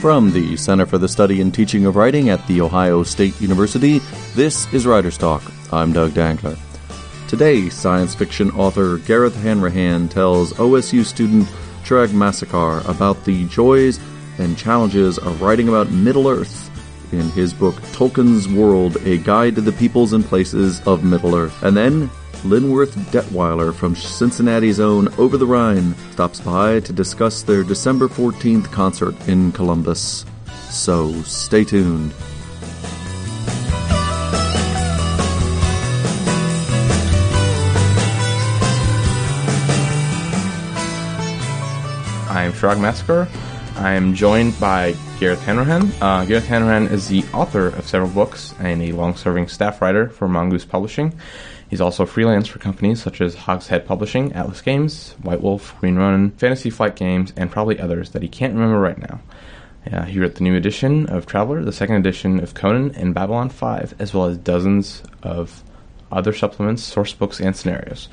From the Center for the Study and Teaching of Writing at The Ohio State University, this is Writer's Talk. I'm Doug Dangler. Today, science fiction author Gareth Hanrahan tells OSU student Chirag Masekar about the joys and challenges of writing about Middle Earth in his book Tolkien's World, A Guide to the Peoples and Places of Middle Earth. And then Linford Detweiler from Cincinnati's own Over the Rhine stops by to discuss their December 14th concert in Columbus. So stay tuned. I'm Chirag Masekar. I am joined by Gareth Hanrahan. Uh, Gareth Hanrahan is the author of several books and a long-serving staff writer for Mongoose Publishing. He's also freelance for companies such as Hogshead Publishing, Atlas Games, White Wolf, Green Ronin, Fantasy Flight Games, and probably others that he can't remember right now. Uh, he wrote the new edition of Traveller, the second edition of Conan, and Babylon 5, as well as dozens of other supplements, source books, and scenarios.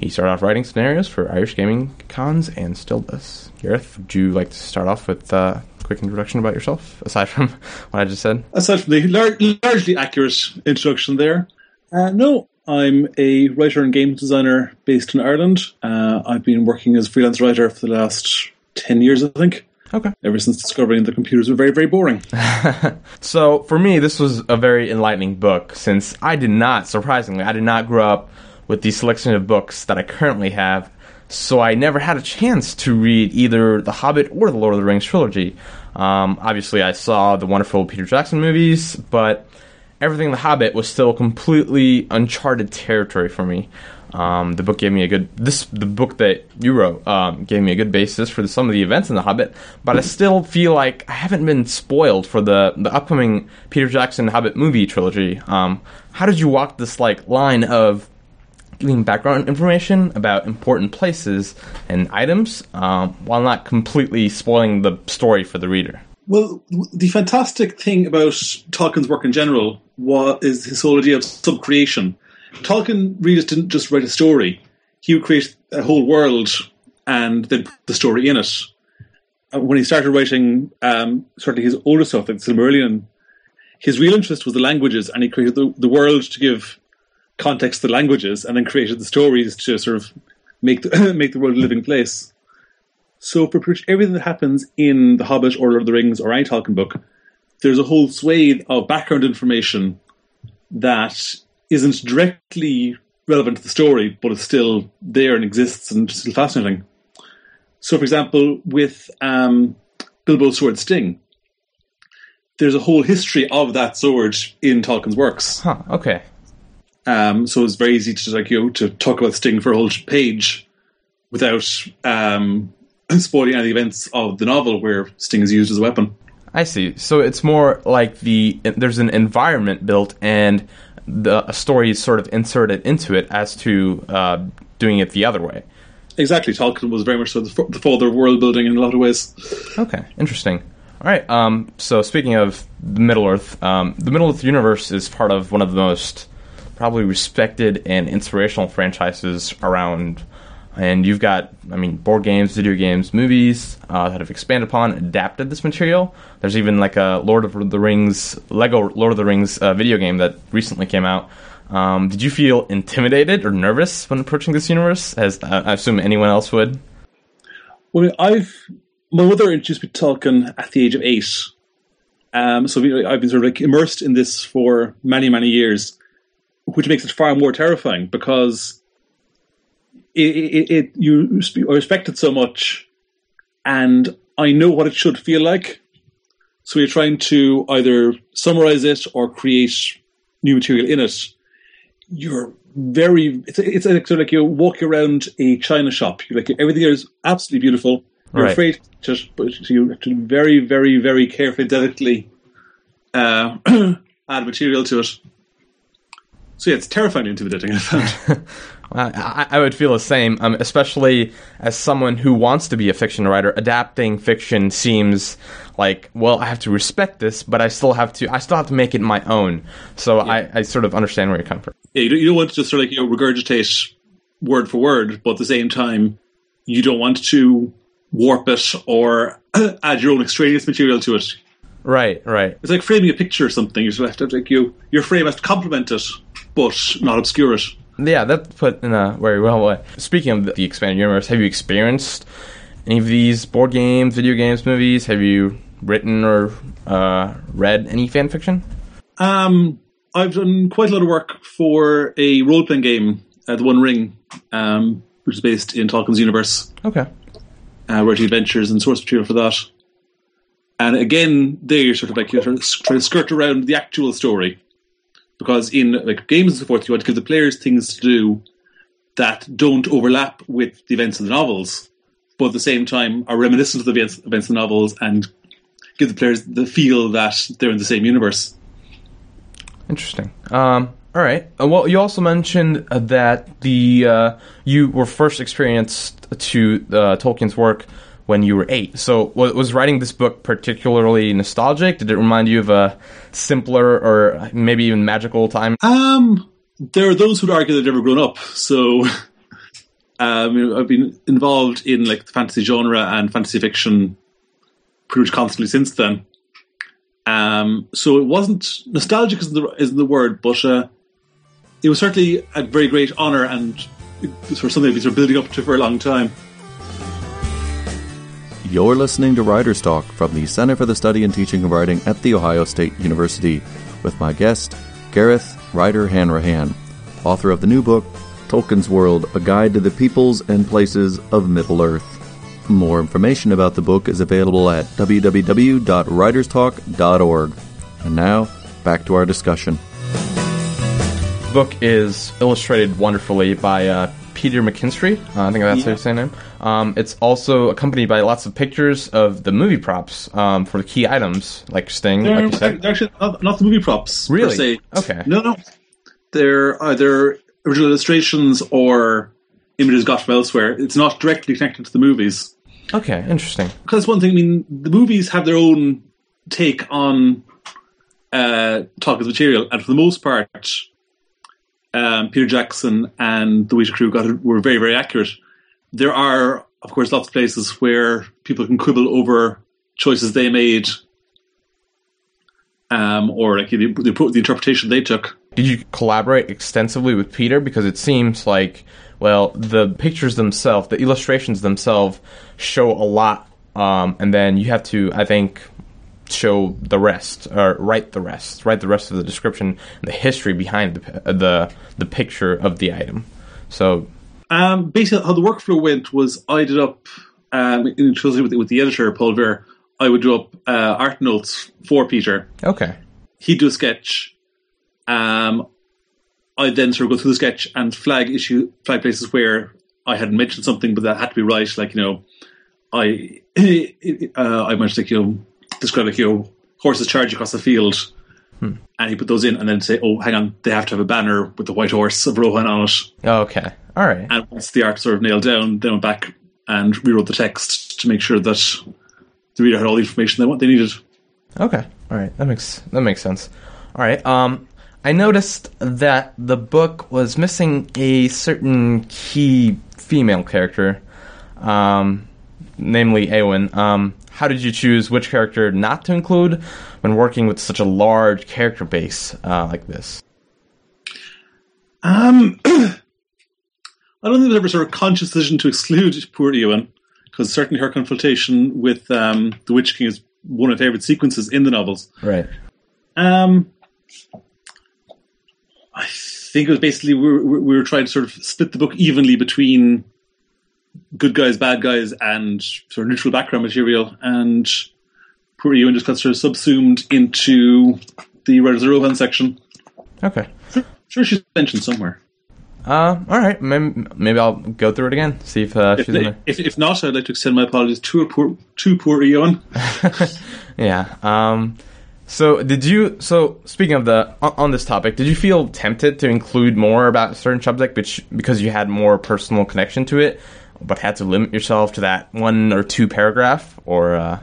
He started off writing scenarios for Irish gaming cons and still does. Gareth, would you like to start off with uh, a quick introduction about yourself, aside from what I just said? Aside from the lar- largely accurate introduction there, uh, no, I'm a writer and games designer based in Ireland. Uh, I've been working as a freelance writer for the last 10 years, I think. Okay. Ever since discovering the computers were very, very boring. so, for me, this was a very enlightening book since I did not, surprisingly, I did not grow up with the selection of books that I currently have. So, I never had a chance to read either The Hobbit or The Lord of the Rings trilogy. Um, obviously, I saw the wonderful Peter Jackson movies, but everything in The Hobbit was still completely uncharted territory for me. Um, the book gave me a good this the book that you wrote um, gave me a good basis for the, some of the events in The Hobbit, but I still feel like I haven't been spoiled for the the upcoming Peter Jackson Hobbit movie trilogy. Um, how did you walk this like line of giving background information about important places and items um, while not completely spoiling the story for the reader? Well, the fantastic thing about Tolkien's work in general was, is his whole idea of subcreation. Tolkien just didn't just write a story; he would create a whole world and then put the story in it. When he started writing, um, certainly his older stuff, like Silmarillion, his real interest was the languages, and he created the, the world to give context to the languages, and then created the stories to sort of make the, make the world a living place. So for pretty much everything that happens in The Hobbit or Lord of the Rings or any Tolkien book, there's a whole swathe of background information that isn't directly relevant to the story, but it's still there and exists and still fascinating. So, for example, with um, Bilbo's sword Sting, there's a whole history of that sword in Tolkien's works. Huh. Okay. Um, so it's very easy to like you know, to talk about Sting for a whole page without um, spoiling any of the events of the novel where Sting is used as a weapon. I see. So it's more like the there's an environment built and the a story is sort of inserted into it as to uh, doing it the other way. Exactly. Tolkien was very much so the, the father of world building in a lot of ways. Okay, interesting. All right. Um, so speaking of the Middle Earth, um, the Middle Earth universe is part of one of the most probably respected and inspirational franchises around and you've got, I mean, board games, video games, movies uh, that have expanded upon, adapted this material. There's even like a Lord of the Rings, Lego Lord of the Rings uh, video game that recently came out. Um, did you feel intimidated or nervous when approaching this universe, as uh, I assume anyone else would? Well, I've my mother introduced me to Tolkien at the age of eight, um, so I've been sort of like immersed in this for many, many years, which makes it far more terrifying because it, it, it you respect it so much, and I know what it should feel like. So you're trying to either summarize it or create new material in it. You're very it's it's like, sort of like you walk around a china shop. You're like everything is absolutely beautiful. You're Right. afraid to, but you have to very, very, very carefully, delicately uh, add material to it. So yeah, it's terrifyingly intimidating. I found. I, I would feel the same, um, especially as someone who wants to be a fiction writer. Adapting fiction seems like, well, I have to respect this, but I still have to, I still have to make it my own. So I, I sort of understand where you're coming from. Yeah, you don't, you don't want to just sort of like you know regurgitate word for word, but at the same time, you don't want to warp it or add your own extraneous material to it. Right, right. It's like framing a picture or something. You have to like you your frame has to complement it, but not obscure it. Yeah, that's put in a very well way. Speaking of the expanded universe, have you experienced any of these board games, video games, movies? Have you written or uh, read any fan fiction? Um, I've done quite a lot of work for a role playing game, uh, The One Ring, um, which is based in Tolkien's universe. Okay. Uh, writing adventures and source material for that. And again, there you're sort of like you're trying to skirt around the actual story, because in like games and so forth, you want to give the players things to do that don't overlap with the events of the novels, but at the same time are reminiscent of the events, events of the novels and give the players the feel that they're in the same universe. Interesting. Um, all right. Uh, well, you also mentioned uh, that the uh, you were first experienced to uh, Tolkien's work when you were eight. So, was, writing this book particularly nostalgic? Did it remind you of a simpler or maybe even magical time? Um, there are those who'd argue they've never grown up. So, um, I've been involved in like the fantasy genre and fantasy fiction pretty much constantly since then. Um, so it wasn't nostalgic isn't the, isn't the word, but uh, it was certainly a very great honor and sort of something I've been building up to for a long time. You're listening to Writer's Talk from the Center for the Study and Teaching of Writing at The Ohio State University with my guest, Gareth Ryder Hanrahan, author of the new book, Tolkien's World A Guide to the Peoples and Places of Middle Earth. More information about the book is available at www.writerstalk.org. And now, back to our discussion. The book is illustrated wonderfully by uh, Peter McKinstry. Uh, I think that's Yeah. his name. Um, it's also accompanied by lots of pictures of the movie props um, for the key items, like Sting, They're, like you said. they're actually not, not the movie props. Really? Okay. No, no. They're either original illustrations or images got from elsewhere. It's not directly connected to the movies. Okay, interesting. because one thing, I mean, the movies have their own take on uh, Tolkien's material, and for the most part, um, Peter Jackson and the Weta crew got it, were very, very accurate. There are, of course, lots of places where people can quibble over choices they made, um, or like the, the, the interpretation they took. Did you collaborate extensively with Peter? Because it seems like, well, the pictures themselves, the illustrations themselves, show a lot, um, and then you have to, I think, show the rest or write the rest, write the rest of the description the history behind the the the picture of the item. So, Um, basically, how the workflow went was I did up, um, in closely with, with the editor, Paul Ver, I would do up uh, art notes for Peter. okay, he'd do a sketch. Um, I'd then sort of go through the sketch and flag issue flag places where I hadn't mentioned something, but that had to be right. Like you know, I uh, I mentioned like you know describe like you know horses charge across the field, and he put those in, and then say, oh, hang on, they have to have a banner with the white horse of Rohan on it. okay, all right. And once the art sort of nailed down, then went back and rewrote the text to make sure that the reader had all the information they what they needed. Okay. All right. That makes that makes sense. All right. Um I noticed that the book was missing a certain key female character, um, namely Eowyn. Um, how did you choose which character not to include when working with such a large character base uh, like this? Um, I don't think there's ever sort of conscious decision to exclude poor Eowyn, because certainly her confrontation with um, the Witch King is one of my favourite sequences in the novels. Right. Um, I think it was basically we were, we were trying to sort of split the book evenly between good guys, bad guys, and sort of neutral background material, and poor Eowyn just got sort of subsumed into the Riders of Rohan section. Okay. Sure, she's mentioned somewhere. Uh, all right. Maybe, maybe I'll go through it again. See if uh, If, she's they, there. if, if not, I'd like to extend my apologies to poor, to poor Eowyn. Yeah. Um, so did you? So speaking of the on, on this topic, did you feel tempted to include more about a certain subject, which because you had more personal connection to it, but had to limit yourself to that one or two paragraph? Or uh,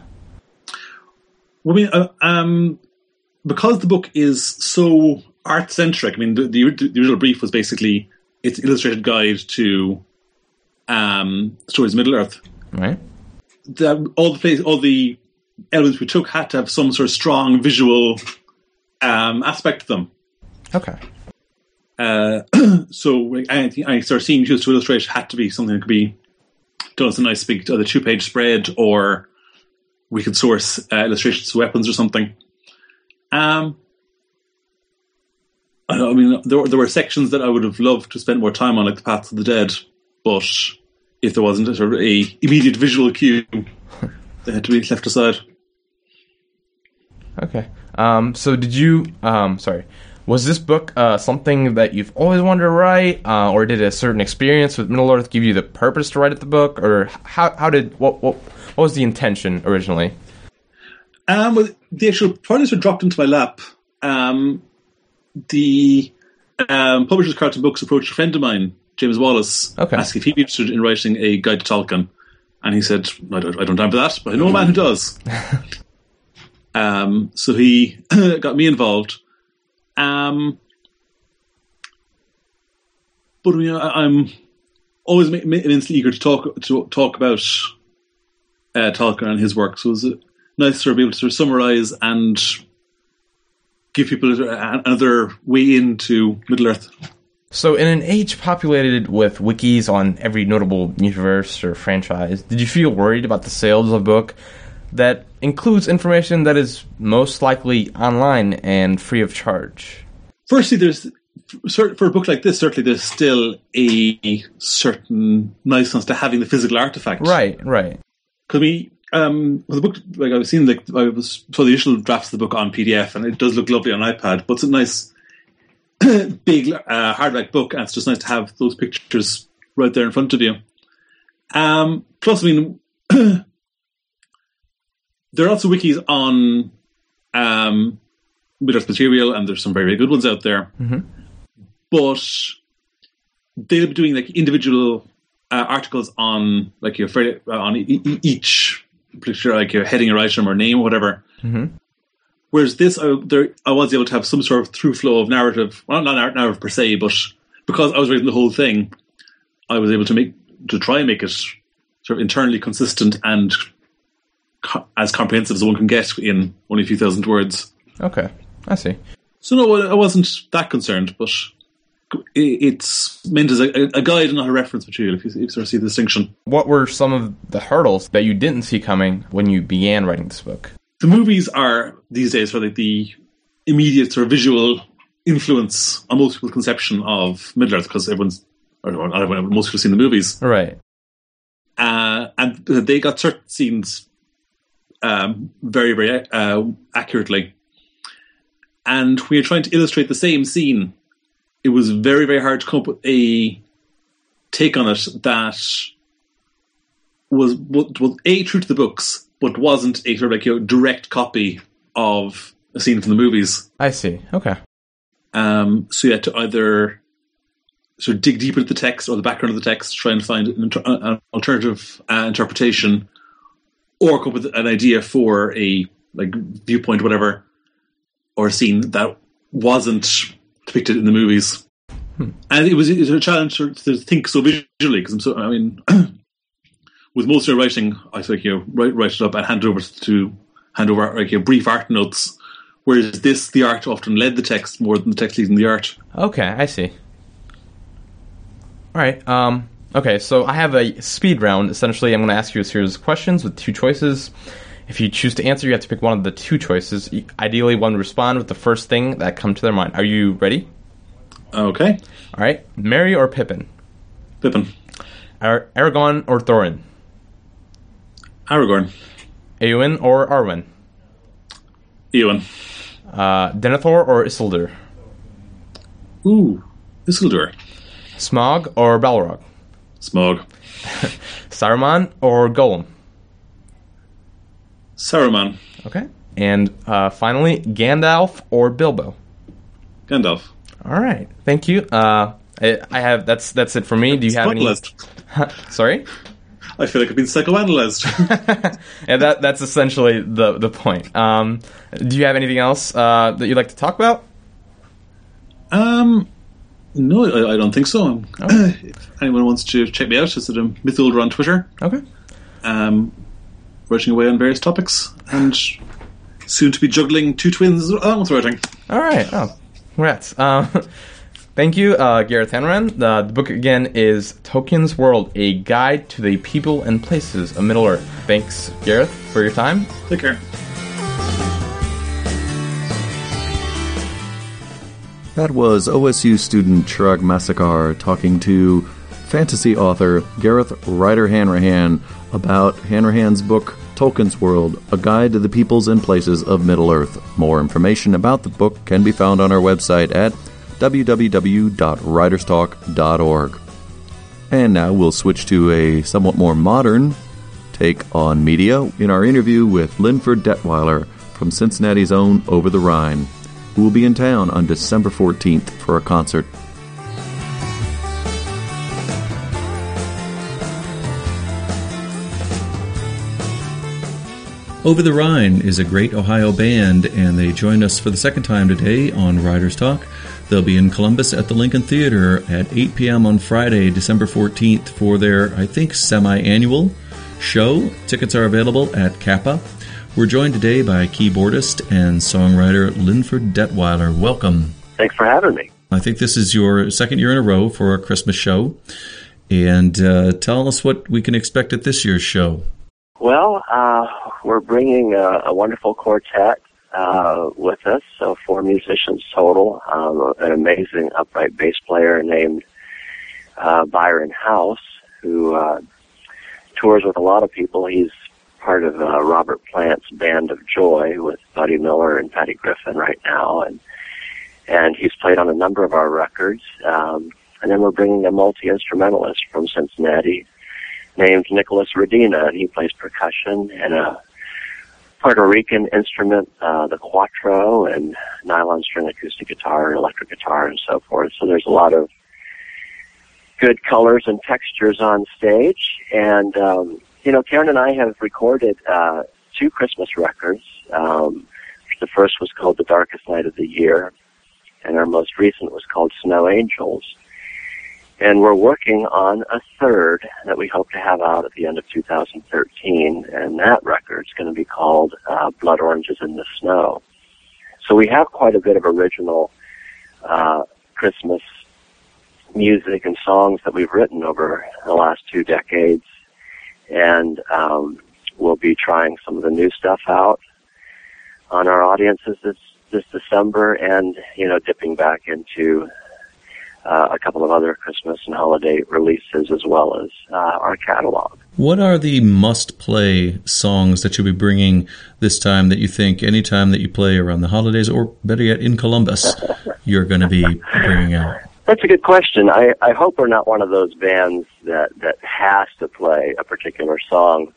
Well, I mean, uh, um, because the book is so art centric. I mean, the, the, the original brief was basically its illustrated guide to um, stories of Middle Earth. right? all the place, all the elements we took had to have some sort of strong visual um, aspect to them. Okay. Uh, so I, I started seeing used to illustrate had to be something that could be done as a nice big either two page spread or we could source uh, illustrations to weapons or something. Um, I, mean, there, there were sections that I would have loved to spend more time on, like the Paths of the Dead, but if there wasn't a, a immediate visual cue, they had to be left aside. Okay. Um, so did you? Um, sorry. Was this book uh, something that you've always wanted to write, uh, or did a certain experience with Middle Earth give you the purpose to write the book, or how how did what what what was the intention originally? Um, well, the actual projects were dropped into my lap. Um, the um, publishers Carlton Books approached a friend of mine, James Wallace, Okay. asking if he'd be interested in writing a guide to Tolkien. And he said, I don't, I don't have that, but I know a man who does. um, so he got me involved. Um, but I mean, I, I'm always immensely eager to talk to talk about uh, Tolkien and his work. So it was nice to be able to sort of summarize and give people another way into Middle Earth. So, in an age populated with wikis on every notable universe or franchise, did you feel worried about the sales of a book that includes information that is most likely online and free of charge? Firstly, there's for a book like this, certainly there's still a certain niceness to having the physical artifact. Right, right. Because we, um, well, the book, like I've seen, like I was saw the initial drafts of the book on PDF, and it does look lovely on iPad. But it's a nice big uh, hardback book, and it's just nice to have those pictures right there in front of you. Um, plus, I mean, there are lots of wikis on um, material, and there's some very, very good ones out there. But they'll be doing like individual uh, articles on like your fairly- uh, on e- each picture, like your heading or item or name or whatever. Mm-hmm. Whereas this, I, there, I was able to have some sort of through flow of narrative. Well, not nar- narrative per se, but because I was writing the whole thing, I was able to make to try and make it sort of internally consistent and co- as comprehensive as one can get in only a few thousand words. Okay, I see. So no, I wasn't that concerned, but it's meant as a, a guide, not a reference material. If you, if you sort of see the distinction. What were some of the hurdles that you didn't see coming when you began writing this book? the movies are these days for like the immediate sort of visual influence on most people's conception of Middle Earth because everyone's or not everyone, most people have seen the movies, Right. uh, and they got certain scenes um, very very uh, accurately. And when you're trying to illustrate the same scene, it was very very hard to come up with a take on it that was was a true to the books, but wasn't a sort of like you know, direct copy of a scene from the movies. I see. Okay. Um, so you had to either sort of dig deeper into the text or the background of the text, try and find an, inter- an alternative uh, interpretation, or come up with an idea for a like viewpoint, whatever, or a scene that wasn't depicted in the movies. And it was, it was a challenge to, to think so visually because I'm so. I mean, with most of your writing, I think you know, write write it up and hand it over to hand over like your brief art notes. Whereas this, the art often led the text more than the text leading the art. Okay, I see. All right. Um, okay, so I have a speed round. Essentially, I'm going to ask you a series of questions with two choices. If you choose to answer, you have to pick one of the two choices. Ideally, one respond with the first thing that comes to their mind. Are you ready? Okay, All right. Merry or Pippin? Pippin, Ar- Aragorn or Thorin? Aragorn, Eowyn or Arwen? Eowyn. Uh, Denethor or Isildur? Ooh, Isildur, Smaug or Balrog? Smaug, Saruman or Gollum? Saruman, Okay. And uh, finally, Gandalf or Bilbo? Gandalf. All right. Thank you. Uh, I, I have that's that's it for me. Do you have any? Sorry. I feel like I've been psychoanalyzed. Yeah, that that's essentially the the point. Um, do you have anything else uh, that you'd like to talk about? um, no, I, I don't think so. if anyone wants to check me out, it's at Mytholder on Twitter. Okay. Um, writing away on various topics, and soon to be juggling two twins along with writing. All right. Oh, congrats. Um, thank you, uh, Gareth Hanrahan. The, the book again is Tolkien's World: A Guide to the People and Places of Middle Earth. Thanks, Gareth, for your time. Take care. That was OSU student Chirag Masekar talking to fantasy author Gareth Ryder Hanrahan about Hanrahan's book Tolkien's World, A Guide to the Peoples and Places of Middle Earth. More information about the book can be found on our website at www.writerstalk.org. And now we'll switch to a somewhat more modern take on media in our interview with Linford Detweiler from Cincinnati's own Over the Rhine who will be in town on December 14th for a concert. Over the Rhine is a great Ohio band, and they join us for the second time today on Writers Talk. They'll be in Columbus at the Lincoln Theater at 8 p.m. on Friday, December 14th, for their, I think, semi annual show. Tickets are available at CAPA. We're joined today by keyboardist and songwriter Linford Detweiler. Welcome. Thanks for having me. I think this is your second year in a row for our Christmas show. And uh, tell us what we can expect at this year's show. Well, uh, we're bringing a, a wonderful quartet uh, with us, so four musicians total. Um, an amazing upright bass player named uh, Byron House, who uh, tours with a lot of people. He's part of uh, Robert Plant's Band of Joy with Buddy Miller and Patty Griffin right now, and and he's played on a number of our records. Um, and then we're bringing a multi instrumentalist from Cincinnati named Nicholas Redina, and he plays percussion and a Puerto Rican instrument, uh, the cuatro, and nylon string acoustic guitar electric guitar and so forth. So there's a lot of good colors and textures on stage, and um, you know, Karen and I have recorded uh, two Christmas records. Um, the first was called The Darkest Night of the Year, and our most recent was called Snow Angels. And we're working on a third that we hope to have out at the end of 2013, and that record's going to be called uh, Blood Oranges in the Snow. So we have quite a bit of original uh, Christmas music and songs that we've written over the last two decades and um, we'll be trying some of the new stuff out on our audiences this this December, and you know, dipping back into uh, a couple of other Christmas and holiday releases as well as uh, our catalog. What are the must-play songs that you'll be bringing this time that you think anytime that you play around the holidays, or better yet, in Columbus, you're going to be bringing out? That's a good question. I, I hope we're not one of those bands that, that has to play a particular song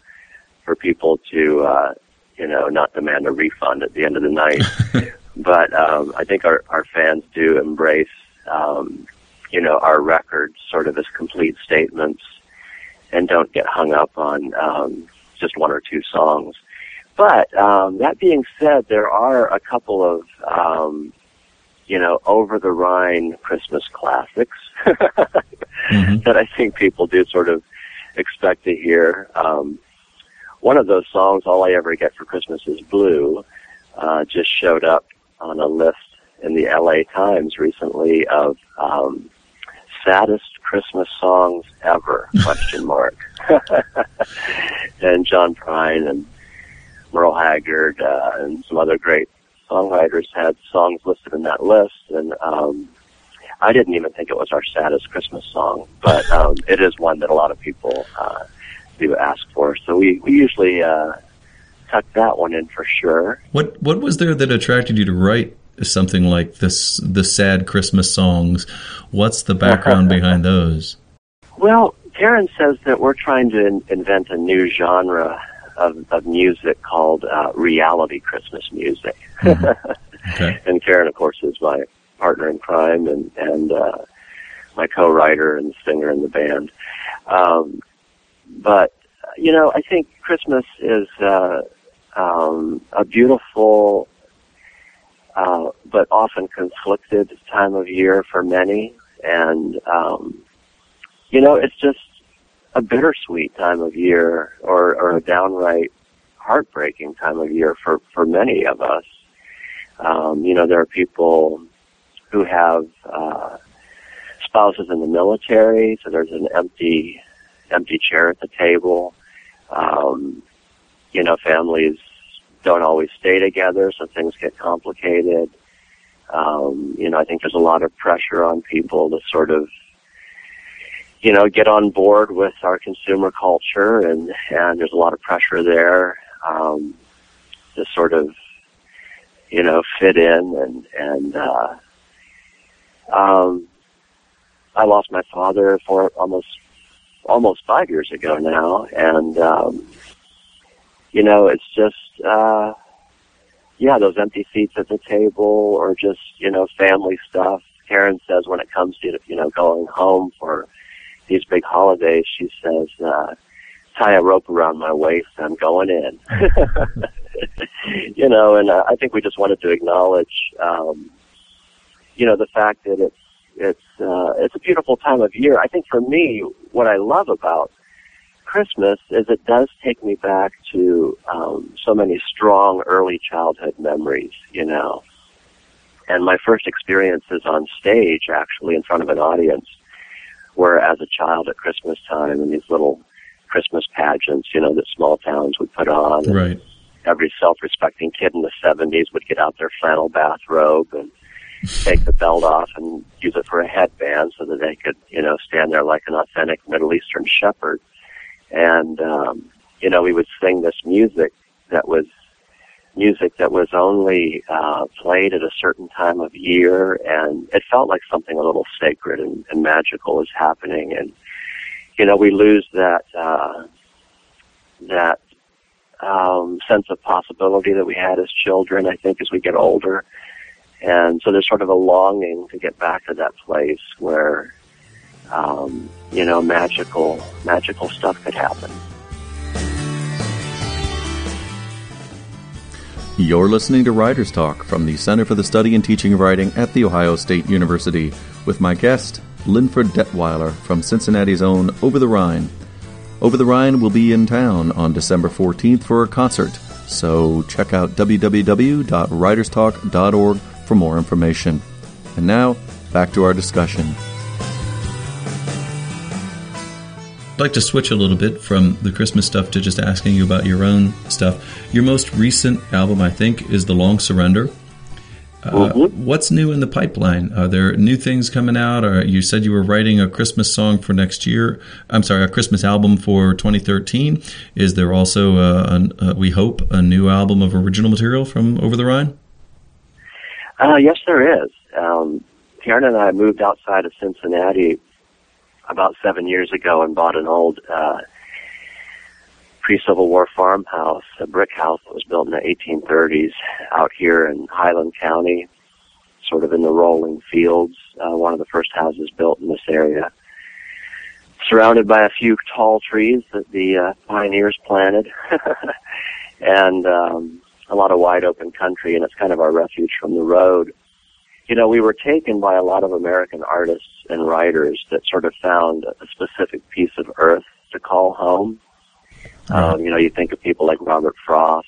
for people to, uh, you know, not demand a refund at the end of the night. but um, I think our, our fans do embrace, um, you know, our records sort of as complete statements and don't get hung up on um, just one or two songs. But um, that being said, there are a couple of um, you know, over the Rhine Christmas classics mm-hmm. that I think people do sort of expect to hear. Um, one of those songs, All I Ever Get for Christmas is Blue, uh, just showed up on a list in the LA Times recently of um, saddest Christmas songs ever, question mark. and John Prine and Merle Haggard uh, and some other great songwriters had songs listed in that list, and um, I didn't even think it was our saddest Christmas song, but um, it is one that a lot of people uh, do ask for. So we we usually uh, tuck that one in for sure. What what was there that attracted you to write something like this? The sad Christmas songs. What's the background behind those? Well, Karen says that we're trying to in- invent a new genre of, of music called uh, reality Christmas music. Mm-hmm. Okay. and Karen, of course, is my partner in crime and and uh, my co-writer and singer in the band. Um, but you know, I think Christmas is uh, um, a beautiful uh, but often conflicted time of year for many, and um, you know, it's just a bittersweet time of year or, or a downright heartbreaking time of year for for many of us. Um, you know, there are people who have uh, spouses in the military, so there's an empty empty chair at the table. Um, you know, families don't always stay together, so things get complicated. Um, you know, I think there's a lot of pressure on people to sort of, you know, get on board with our consumer culture, and and there's a lot of pressure there um, to sort of, you know, fit in and and. Uh, um, I lost my father for almost almost five years ago now, and um, you know, it's just uh, yeah, those empty seats at the table, or just you know, family stuff. Karen says when it comes to you know going home for these big holidays, she says, uh, "Tie a rope around my waist. I'm going in." you know, and uh, I think we just wanted to acknowledge, um, you know, the fact that it's it's uh, it's a beautiful time of year. I think for me, what I love about Christmas is it does take me back to um, so many strong early childhood memories. You know, and my first experiences on stage, actually in front of an audience, were as a child at Christmas time in these little Christmas pageants. You know, that small towns would put on. Right. Every self-respecting kid in the '70s would get out their flannel bathrobe and take the belt off and use it for a headband so that they could, you know, stand there like an authentic Middle Eastern shepherd. And, um, you know, we would sing this music that was music that was only uh, played at a certain time of year, and it felt like something a little sacred and, and magical was happening. And you know, we lose that uh, that um, sense of possibility that we had as children. I think as we get older, and so there's sort of a longing to get back to that place where, um, you know, magical, magical stuff could happen. You're listening to Writer's Talk from the Center for the Study and Teaching of Writing at The Ohio State University with my guest, Linford Detweiler from Cincinnati's own Over the Rhine. Over the Rhine will be in town on December 14th for a concert, so check out www.writerstalk.org for more information. And now, back to our discussion. I'd like to switch a little bit from the Christmas stuff to just asking you about your own stuff. Your most recent album, I think, is The Long Surrender. Uh, mm-hmm. What's new in the pipeline? Are there new things coming out? Or you said you were writing a Christmas song for next year. I'm sorry, a Christmas album for 2013. Is there also, uh, a, we hope, a new album of original material from Over the Rhine? Uh, yes, there is. Um, Karen and I moved outside of Cincinnati about seven years ago and bought an old uh, pre-Civil War farmhouse, a brick house that was built in the 1830s out here in Highland County, sort of in the rolling fields. Uh, one of the first houses built in this area, surrounded by a few tall trees that the uh, pioneers planted, and um, a lot of wide open country, and it's kind of our refuge from the road. You know, we were taken by a lot of American artists and writers that sort of found a specific piece of earth to call home. Um, you know, you think of people like Robert Frost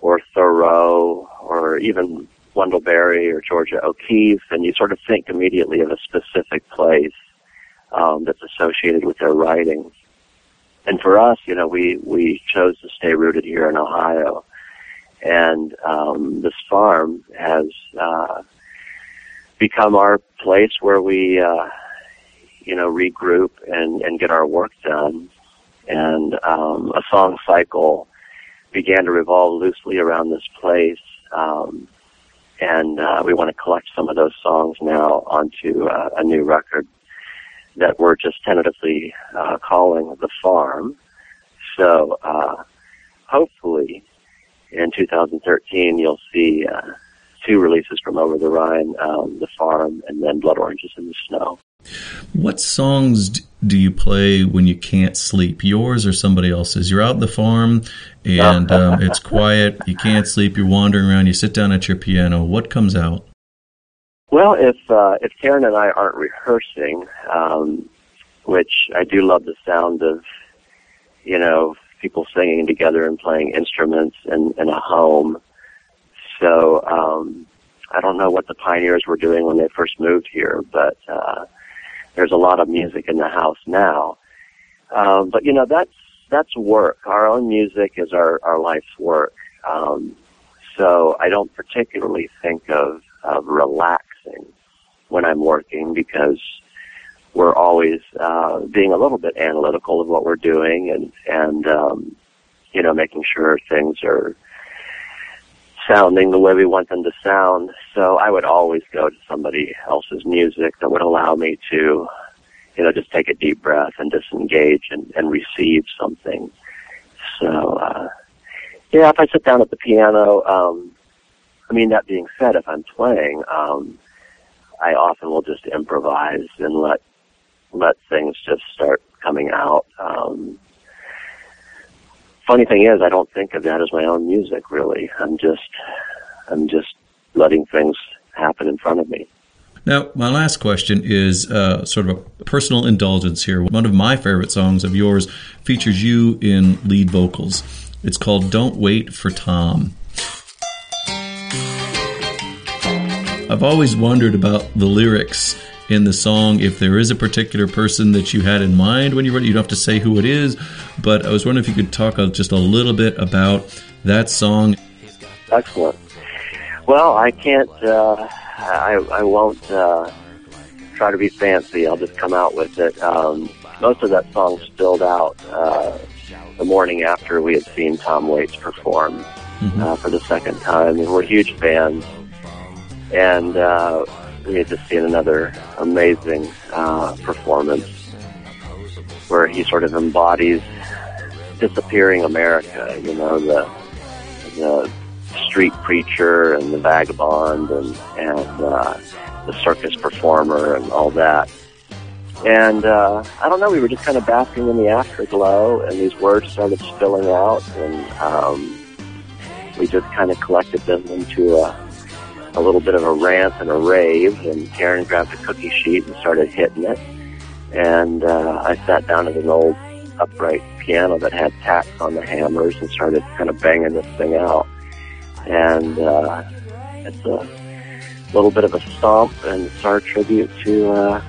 or Thoreau or even Wendell Berry or Georgia O'Keeffe, and you sort of think immediately of a specific place um, that's associated with their writing. And for us, you know, we we chose to stay rooted here in Ohio and um, this farm has uh, become our place where we, uh, you know, regroup and, and get our work done. And um, a song cycle began to revolve loosely around this place. Um, and uh, we want to collect some of those songs now onto uh, a new record that we're just tentatively uh, calling The Farm. So uh, hopefully in 2013, you'll see uh, two releases from Over the Rhine, um, The Farm, and then Blood Oranges in the Snow. What songs do you play when you can't sleep? Yours or somebody else's? You're out in the farm and um, it's quiet. You can't sleep. You're wandering around. You sit down at your piano. What comes out? Well, if uh, if Karen and I aren't rehearsing, um, which I do love the sound of, you know, people singing together and playing instruments in, in a home. So um, I don't know what the pioneers were doing when they first moved here, but uh, there's a lot of music in the house now. Um, but you know that's that's work. Our own music is our our life's work. Um, so I don't particularly think of of relaxing when I'm working because we're always uh, being a little bit analytical of what we're doing and and um, you know making sure things are sounding the way we want them to sound. So I would always go to somebody else's music that would allow me to you know just take a deep breath and disengage and, and receive something. So uh, yeah, if I sit down at the piano, um, I mean that being said, if I'm playing. Um, I often will just improvise and let let things just start coming out. Um, funny thing is, I don't think of that as my own music. Really, I'm just I'm just letting things happen in front of me. Now, my last question is uh, sort of a personal indulgence here. One of my favorite songs of yours features you in lead vocals. It's called Don't Wait for Tom. I've always wondered about the lyrics in the song if there is a particular person that you had in mind when you wrote it. You don't have to say who it is, but I was wondering if you could talk just a little bit about that song. Excellent. Well, I can't, uh, I, I won't uh, try to be fancy. I'll just come out with it. Um, most of that song spilled out uh, the morning after we had seen Tom Waits perform mm-hmm. uh, for the second time. And we're huge fans and uh, we had just seen another amazing uh, performance where he sort of embodies disappearing America. You know, the the street preacher and the vagabond and and uh, the circus performer and all that. And uh, I don't know, we were just kind of basking in the afterglow, and these words started spilling out, and um, we just kind of collected them into a a little bit of a rant and a rave, and Karen grabbed a cookie sheet and started hitting it. And uh, I sat down at an old upright piano that had tacks on the hammers and started kind of banging this thing out. And uh, it's a little bit of a stomp and it's our tribute to uh,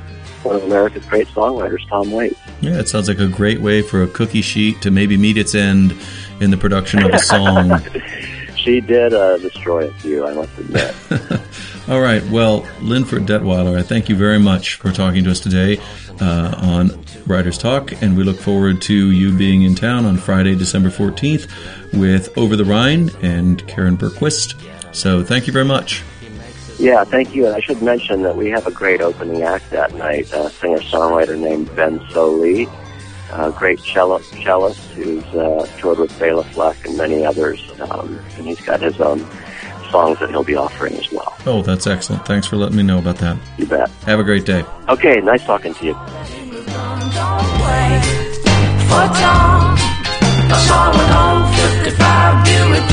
one of America's great songwriters, Tom Waits. Yeah, it sounds like a great way for a cookie sheet to maybe meet its end in the production of a song. she did uh, destroy a few, I must admit. All right. Well, Linford Detweiler, I thank you very much for talking to us today uh, on Writers Talk, and we look forward to you being in town on Friday, December 14th with Over the Rhine and Karen Bergquist. So thank you very much. Yeah, thank you. And I should mention that we have a great opening act that night, a singer-songwriter named Ben Sollee uh, great cello, cellist who's uh, toured with Bela Fleck and many others, um, and he's got his own songs that he'll be offering as well. Oh, that's excellent. Thanks for letting me know about that. You bet. Have a great day. Okay, nice talking to you.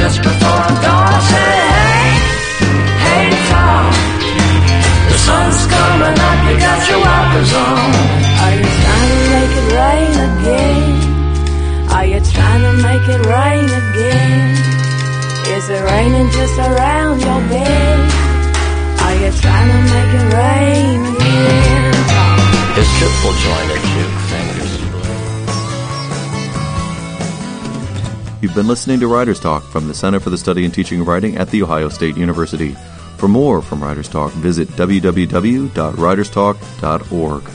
just before dawn. Say, hey, hey, Tom, the sun's coming up. You got your wipers on. Are you trying to make it rain again? Are trying to make it rain again? Is it raining just around your bed? Are you trying to make it rain again? His triple jointed juke fingers. You've been listening to Writers Talk from the Center for the Study and Teaching of Writing at The Ohio State University. For more from Writers Talk, visit www.writerstalk.org.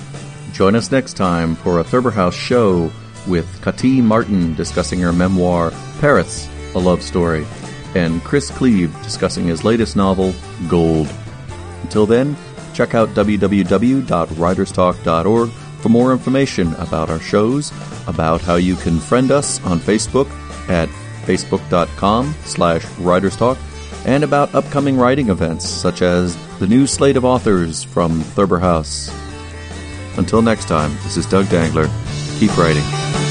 Join us next time for a Thurber House show with Kati Marton discussing her memoir, Paris, A Love Story, and Chris Cleave discussing his latest novel, Gold. Until then, check out www.writerstalk.org for more information about our shows, about how you can friend us on Facebook at facebook.com slash writerstalk, and about upcoming writing events such as the new slate of authors from Thurber House. Until next time, this is Doug Dangler. Keep writing.